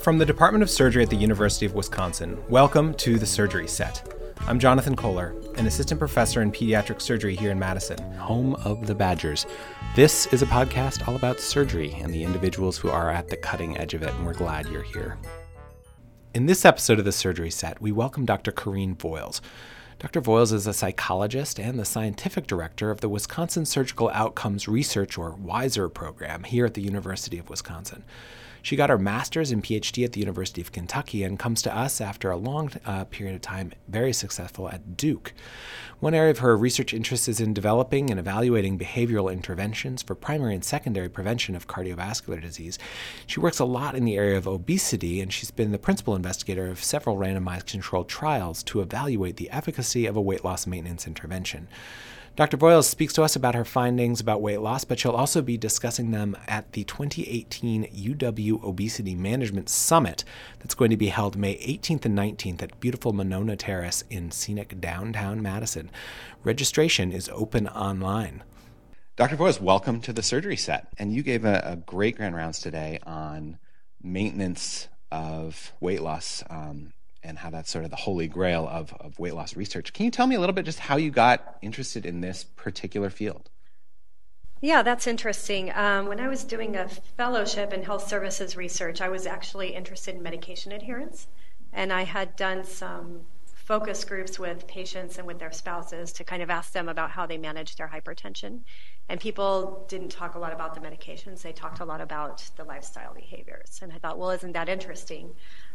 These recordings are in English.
From the Department of Surgery at the University of Wisconsin, welcome to the Surgery Set. I'm Jonathan Kohler, an assistant professor in pediatric surgery here in Madison, home of the Badgers. This is a podcast all about surgery and the individuals who are at the cutting edge of it, and we're glad you're here. In this episode of the Surgery Set, we welcome Dr. Corrine Voils. Dr. Voils is a psychologist and the scientific director of the Wisconsin Surgical Outcomes Research, or WISER, program here at the University of Wisconsin. She got her master's and PhD at the University of Kentucky and comes to us after a long uh, period of time, very successful at Duke. One area of her research interest is in developing and evaluating behavioral interventions for primary and secondary prevention of cardiovascular disease. She works a lot in the area of obesity, and she's been the principal investigator of several randomized controlled trials to evaluate the efficacy of a weight loss maintenance intervention. Dr. Voils speaks to us about her findings about weight loss, but she'll also be discussing them at the 2018 UW Obesity Management Summit that's going to be held May 18th and 19th at beautiful Monona Terrace in scenic downtown Madison. Registration is open online. Dr. Voils, welcome to the surgery set. And you gave a, a great grand rounds today on maintenance of weight loss um, and how that's sort of the holy grail of, of weight loss research. Can you tell me a little bit just how you got interested in this particular field? Yeah, that's interesting. Um, when I was doing a fellowship in health services research, I was actually interested in medication adherence. And I had done some focus groups with patients and with their spouses to kind of ask them about how they manage their hypertension. And people didn't talk a lot about the medications, they talked a lot about the lifestyle behaviors. And I thought, well, isn't that interesting?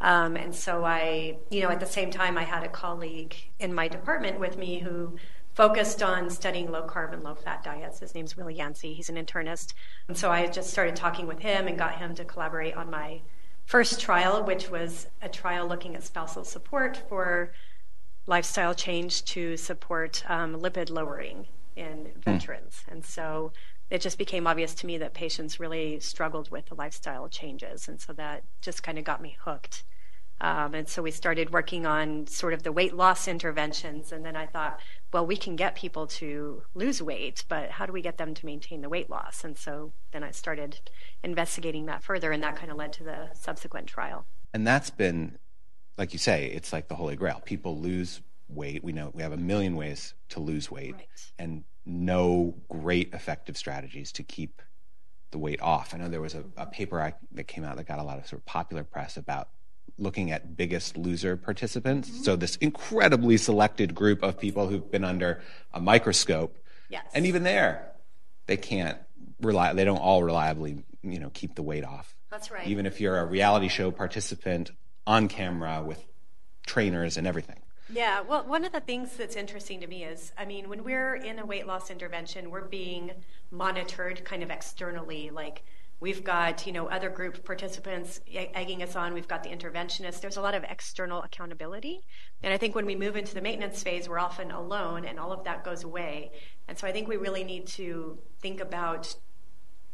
Um, and so I, you know, at the same time, I had a colleague in my department with me who focused on studying low carb and low fat diets. His name's Willie Yancy. He's an internist. And so I just started talking with him and got him to collaborate on my first trial, which was a trial looking at spousal support for lifestyle change to support um, lipid lowering in veterans. And so it just became obvious to me that patients really struggled with the lifestyle changes. And so that just kind of got me hooked. Um, and so we started working on sort of the weight loss interventions. And then I thought, well, we can get people to lose weight, but how do we get them to maintain the weight loss? And so then I started investigating that further, and that kind of led to the subsequent trial. And that's been, like you say, it's like the holy grail. People lose weight. We know we have a million ways to lose weight. Right. And no great effective strategies to keep the weight off. I know there was a, a paper I, that came out that got a lot of sort of popular press about looking at biggest loser participants. Mm-hmm. So this incredibly selected group of people who've been under a microscope. Yes. And even there, they can't rely, they don't all reliably, you know, keep the weight off. That's right. Even if you're a reality show participant on camera with trainers and everything. Yeah, well, one of the things that's interesting to me is, I mean, when we're in a weight loss intervention, we're being monitored kind of externally. Like we've got, you know, other group participants egging us on. We've got the interventionist. There's a lot of external accountability. And I think when we move into the maintenance phase, we're often alone and all of that goes away. And so I think we really need to think about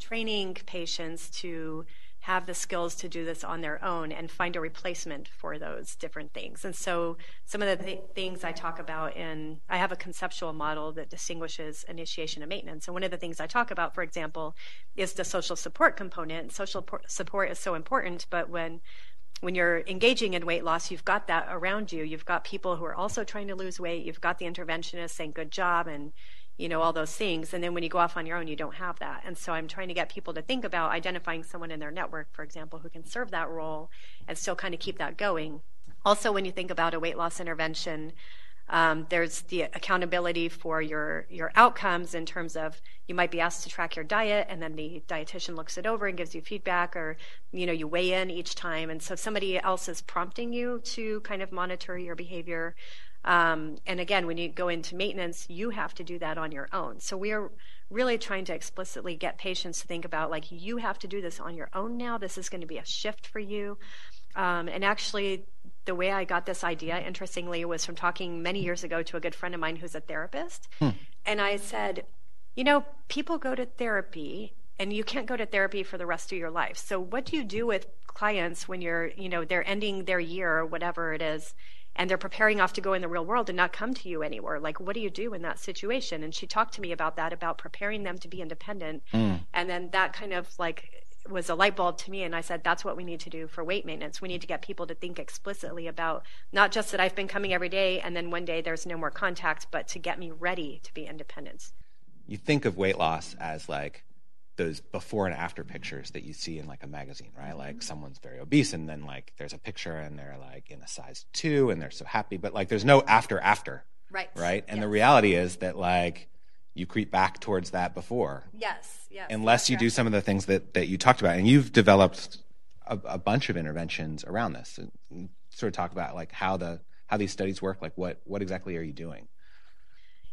training patients to have the skills to do this on their own and find a replacement for those different things. And so, some of the th- things I talk about in, I have a conceptual model that distinguishes initiation and maintenance. And one of the things I talk about, for example, is the social support component. Social support is so important, but when when you're engaging in weight loss, you've got that around you. You've got people who are also trying to lose weight. You've got the interventionist saying, good job, and you know, all those things. And then when you go off on your own, you don't have that. And so I'm trying to get people to think about identifying someone in their network, for example, who can serve that role and still kind of keep that going. Also, when you think about a weight loss intervention, um, there's the accountability for your your outcomes in terms of you might be asked to track your diet, and then the dietitian looks it over and gives you feedback, or you know you weigh in each time, and so somebody else is prompting you to kind of monitor your behavior. Um, and again, when you go into maintenance, you have to do that on your own. So we are really trying to explicitly get patients to think about like you have to do this on your own now. This is going to be a shift for you. Um, and actually, the way I got this idea, interestingly, was from talking many years ago to a good friend of mine who's a therapist. Hmm. And I said, you know, people go to therapy and you can't go to therapy for the rest of your life. So what do you do with clients when you're, you know, they're ending their year or whatever it is and they're preparing off to go in the real world and not come to you anymore. Like, what do you do in that situation? And she talked to me about that, about preparing them to be independent. Mm. And then that kind of like was a light bulb to me and I said that's what we need to do for weight maintenance. We need to get people to think explicitly about not just that I've been coming every day and then one day there's no more contact, but to get me ready to be independent. You think of weight loss as like those before and after pictures that you see in like a magazine, right? Like mm-hmm. someone's very obese and then like there's a picture and they're like in a size 2 and they're so happy, but like there's no after after. Right. Right? And yes. the reality is that like you creep back towards that before. Yes, yes. Unless you do some of the things that, that you talked about. And you've developed a, a bunch of interventions around this. And sort of talk about like how the how these studies work, like what what exactly are you doing?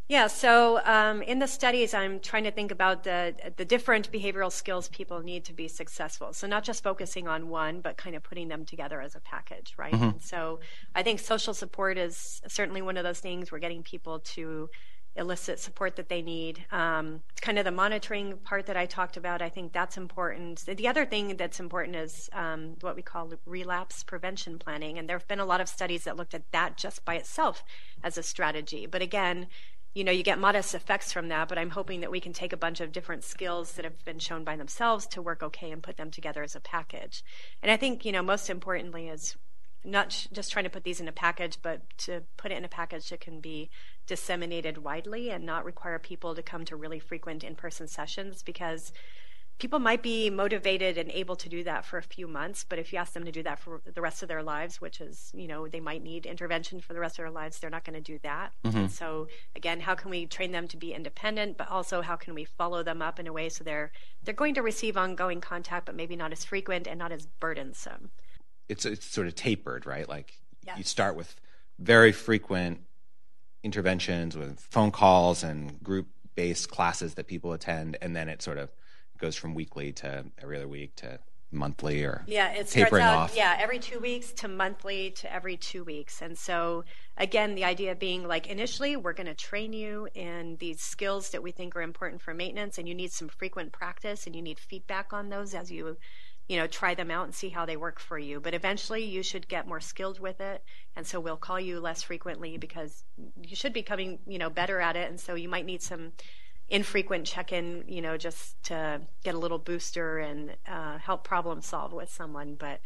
Yeah, so um, in the studies, I'm trying to think about the the different behavioral skills people need to be successful. So not just focusing on one, but kind of putting them together as a package, right? Mm-hmm. so I think social support is certainly one of those things. We're getting people to elicit support that they need. Um, kind of the monitoring part that I talked about, I think that's important. The other thing that's important is um, what we call relapse prevention planning. And there have been a lot of studies that looked at that just by itself as a strategy. But again, you know, you get modest effects from that, but I'm hoping that we can take a bunch of different skills that have been shown by themselves to work okay and put them together as a package. And I think, you know, most importantly is not just trying to put these in a package, but to put it in a package that can be disseminated widely and not require people to come to really frequent in person sessions because people might be motivated and able to do that for a few months but if you ask them to do that for the rest of their lives which is you know they might need intervention for the rest of their lives they're not going to do that mm-hmm. so again how can we train them to be independent but also how can we follow them up in a way so they're they're going to receive ongoing contact but maybe not as frequent and not as burdensome it's it's sort of tapered, right? Like yes. you start with very frequent interventions with phone calls and group based classes that people attend, and then it sort of goes from weekly to every other week to monthly or yeah it starts out off. yeah every two weeks to monthly to every two weeks and so again the idea being like initially we're going to train you in these skills that we think are important for maintenance and you need some frequent practice and you need feedback on those as you you know, try them out and see how they work for you. But eventually you should get more skilled with it. And so we'll call you less frequently because you should be coming, you know, better at it. And so you might need some infrequent check in, you know, just to get a little booster and uh, help problem solve with someone. But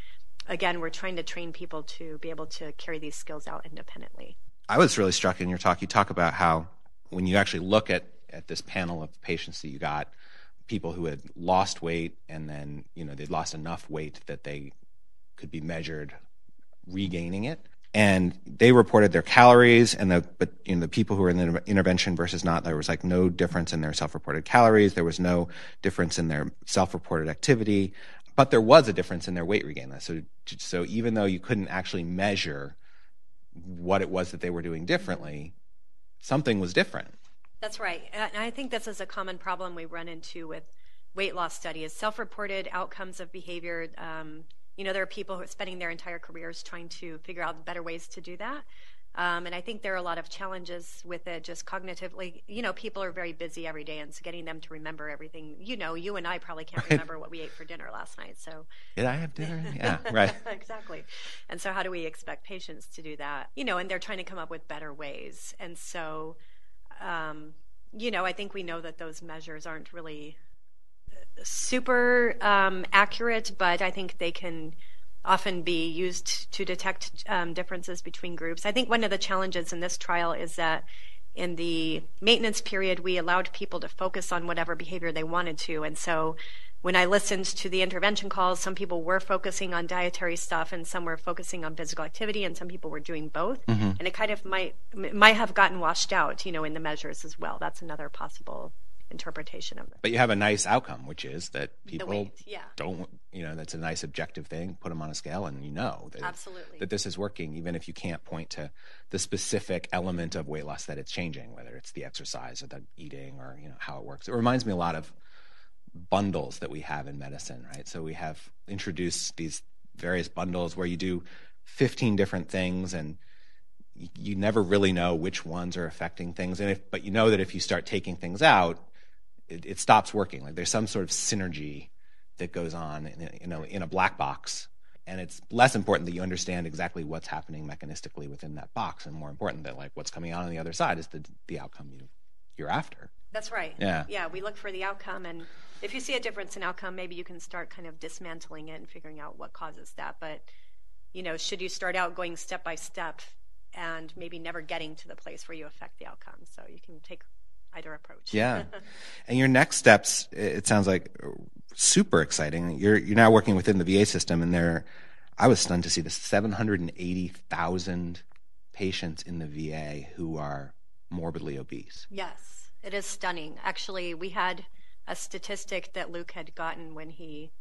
again, we're trying to train people to be able to carry these skills out independently. I was really struck in your talk. You talk about how when you actually look at, at this panel of patients that you got, people who had lost weight and then you know they'd lost enough weight that they could be measured regaining it and they reported their calories and the but you know the people who were in the intervention versus not there was like no difference in their self-reported calories there was no difference in their self-reported activity but there was a difference in their weight regain so so even though you couldn't actually measure what it was that they were doing differently something was different that's right. And I think this is a common problem we run into with weight loss studies self reported outcomes of behavior. Um, you know, there are people who are spending their entire careers trying to figure out better ways to do that. Um, and I think there are a lot of challenges with it just cognitively. You know, people are very busy every day, and so getting them to remember everything. You know, you and I probably can't remember what we ate for dinner last night. So, did I have dinner? Yeah, right. exactly. And so, how do we expect patients to do that? You know, and they're trying to come up with better ways. And so, um, you know, I think we know that those measures aren't really super um, accurate, but I think they can often be used to detect um, differences between groups. I think one of the challenges in this trial is that in the maintenance period, we allowed people to focus on whatever behavior they wanted to. And so when I listened to the intervention calls, some people were focusing on dietary stuff and some were focusing on physical activity and some people were doing both. Mm-hmm. And it kind of might might have gotten washed out, you know, in the measures as well. That's another possible interpretation of it. But you have a nice outcome, which is that people weight, yeah. don't, you know, that's a nice objective thing. Put them on a scale, and you know that absolutely that this is working, even if you can't point to the specific element of weight loss that it's changing, whether it's the exercise or the eating or you know how it works. It reminds me a lot of bundles that we have in medicine, right? So we have introduced these various bundles where you do 15 different things and you, you never really know which ones are affecting things. And if, but you know that if you start taking things out, it, it stops working. Like there's some sort of synergy that goes on in, you know, in a black box. And it's less important that you understand exactly what's happening mechanistically within that box, and more important that like what's coming out on the other side is the the outcome you you're after. That's right. Yeah. Yeah, we look for the outcome and if you see a difference in outcome, maybe you can start kind of dismantling it and figuring out what causes that. But, you know, should you start out going step by step and maybe never getting to the place where you affect the outcome? So you can take either approach. Yeah. and your next steps, it sounds like super exciting. You're you're now working within the VA system, and there, I was stunned to see the 780,000 patients in the VA who are morbidly obese. Yes, it is stunning. Actually, we had a statistic that Luke had gotten when he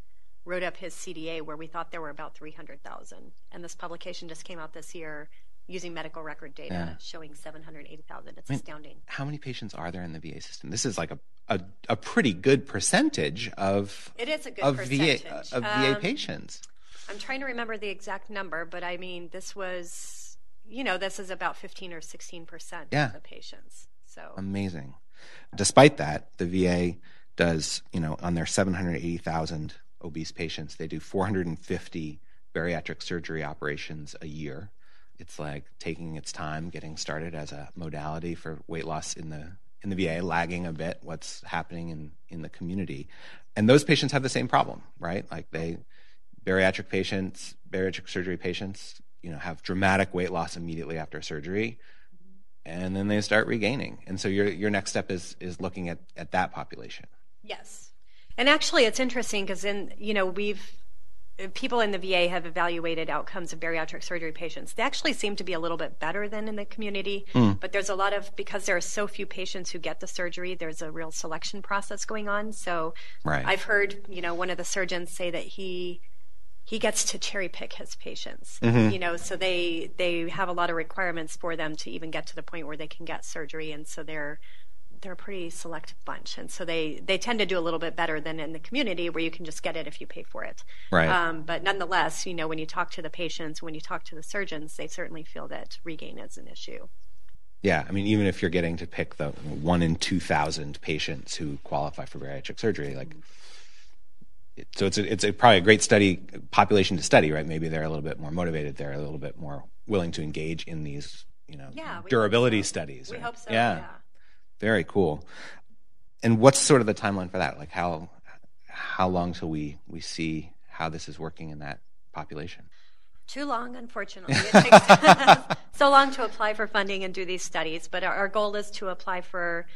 wrote up his CDA where we thought there were about 300,000. And this publication just came out this year using medical record data yeah. showing 780,000. It's I mean, astounding. How many patients are there in the VA system? This is like a a, a pretty good percentage of it is a good of percentage. VA of VA um, patients. I'm trying to remember the exact number, but I mean this was you know this is about 15 or 16 percent yeah. of the patients. So amazing. Despite that, the VA does you know on their 780,000 obese patients, they do 450 bariatric surgery operations a year. It's like taking its time getting started as a modality for weight loss in the in the VA, lagging a bit what's happening in, in the community. And those patients have the same problem, right? Like they, bariatric patients, bariatric surgery patients, you know, have dramatic weight loss immediately after surgery, and then they start regaining. And so your your next step is is looking at at that population. Yes, and actually, it's interesting because in you know we've people in the VA have evaluated outcomes of bariatric surgery patients. They actually seem to be a little bit better than in the community, mm. but there's a lot of because there are so few patients who get the surgery. There's a real selection process going on. So right. I've heard you know one of the surgeons say that he he gets to cherry pick his patients. Mm-hmm. You know, so they they have a lot of requirements for them to even get to the point where they can get surgery, and so they're they're a pretty selective bunch, and so they they tend to do a little bit better than in the community where you can just get it if you pay for it. Right. Um, but nonetheless, you know, when you talk to the patients, when you talk to the surgeons, they certainly feel that regain is an issue. Yeah, I mean, even if you're getting to pick the one in two thousand patients who qualify for bariatric surgery, like. so it's a, it's a, probably a great study population to study, right? Maybe they're a little bit more motivated. They're a little bit more willing to engage in these, you know, yeah, durability so. studies. We hope so. yeah. yeah. Very cool. And what's sort of the timeline for that? Like how how long till we we see how this is working in that population? Too long, unfortunately. It takes so long to apply for funding and do these studies. But our, our goal is to apply for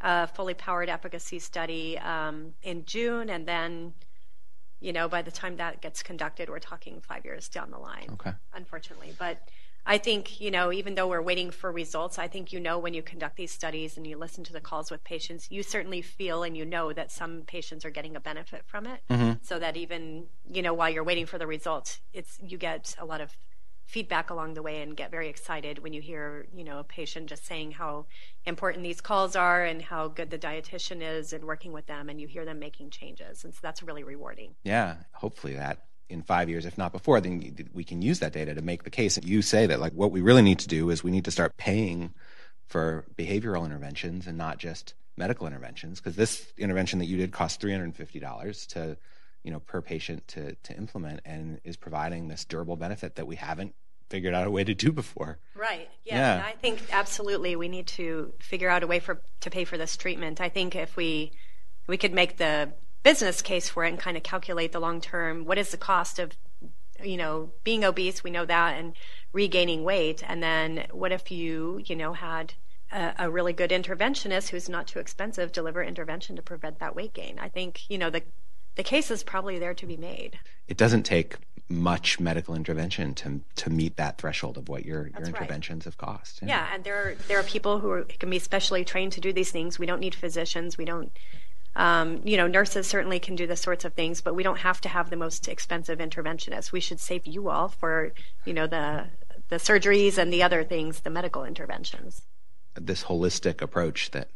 a fully powered efficacy study um, in June, and then, you know, by the time that gets conducted, we're talking five years down the line. Okay. Unfortunately, but I think, you know, even though we're waiting for results, I think you know when you conduct these studies and you listen to the calls with patients, you certainly feel and you know that some patients are getting a benefit from it. Mm-hmm. So that even, you know, while you're waiting for the results, it's you get a lot of feedback along the way and get very excited when you hear, you know, a patient just saying how important these calls are and how good the dietitian is and working with them and you hear them making changes. And so that's really rewarding. Yeah, hopefully that in five years, if not before, then we can use that data to make the case. And you say that like what we really need to do is we need to start paying for behavioral interventions and not just medical interventions because this intervention that you did cost $350 to you know per patient to to implement and is providing this durable benefit that we haven't figured out a way to do before. Right. Yeah. yeah. I think absolutely we need to figure out a way for to pay for this treatment. I think if we we could make the business case for it and kind of calculate the long term what is the cost of you know being obese we know that and regaining weight and then what if you you know had a, a, really good interventionist who's not too expensive deliver intervention to prevent that weight gain i think you know the the case is probably there to be made it doesn't take much medical intervention to to meet that threshold of what your, your interventions right. have cost. Yeah. yeah. and there are, there are people who are, can be specially trained to do these things. We don't need physicians. We don't um, you know, nurses certainly can do the sorts of things, but we don't have to have the most expensive interventionists. We should save you all for, you know, the the surgeries and the other things, the medical interventions. This holistic approach that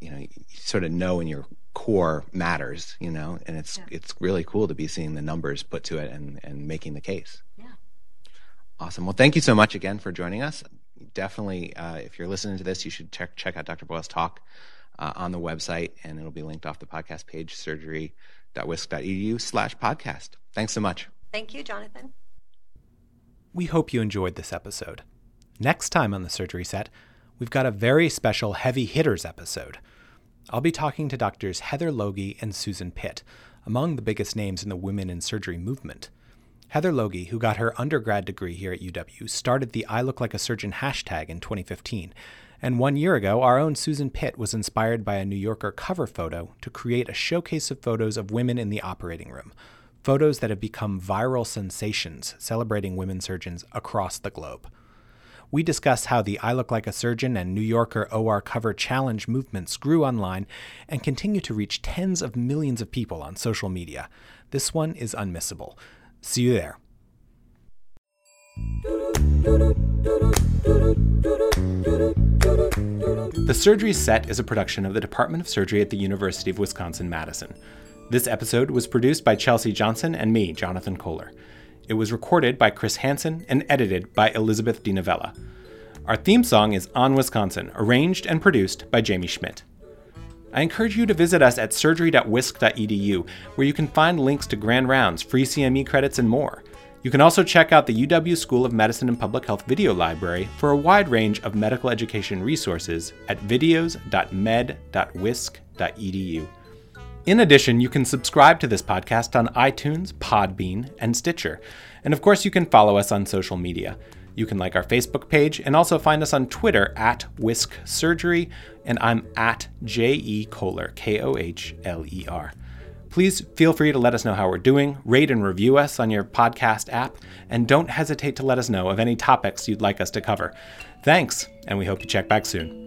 you know you sort of know in your core matters, you know, and it's yeah. it's really cool to be seeing the numbers put to it and and making the case. Yeah. Awesome. Well, thank you so much again for joining us. Definitely, uh, if you're listening to this, you should check check out Dr. Voils's talk uh, on the website, and it'll be linked off the podcast page, surgery.wisc.edu slash podcast. Thanks so much. Thank you, Jonathan. We hope you enjoyed this episode. Next time on the surgery set, we've got a very special heavy hitters episode. I'll be talking to doctors Heather Logghe and Susan Pitt, among the biggest names in the women in surgery movement. Heather Logghe, who got her undergrad degree here at UW, started the I Look Like a Surgeon hashtag in 2015. And one year ago, our own Susan Pitt was inspired by a New Yorker cover photo to create a showcase of photos of women in the operating room. Photos that have become viral sensations celebrating women surgeons across the globe. We discuss how the I Look Like a Surgeon and New Yorker OR Cover Challenge movements grew online and continue to reach tens of millions of people on social media. This one is unmissable. See you there. The Surgery Set is a production of the Department of Surgery at the University of Wisconsin Madison. This episode was produced by Chelsea Johnson and me, Jonathan Kohler. It was recorded by Chris Hansen and edited by Elizabeth DiNovella. Our theme song is On Wisconsin, arranged and produced by Jamie Schmidt. I encourage you to visit us at surgery.wisc.edu, where you can find links to grand rounds, free CME credits, and more. You can also check out the UW School of Medicine and Public Health video library for a wide range of medical education resources at videos.med.wisc.edu. In addition, you can subscribe to this podcast on iTunes, Podbean, and Stitcher. And of course, you can follow us on social media. You can like our Facebook page and also find us on Twitter at Whisk Surgery, and I'm at J.E. Kohler, K O H L E R. Please feel free to let us know how we're doing, rate and review us on your podcast app, and don't hesitate to let us know of any topics you'd like us to cover. Thanks, and we hope you check back soon.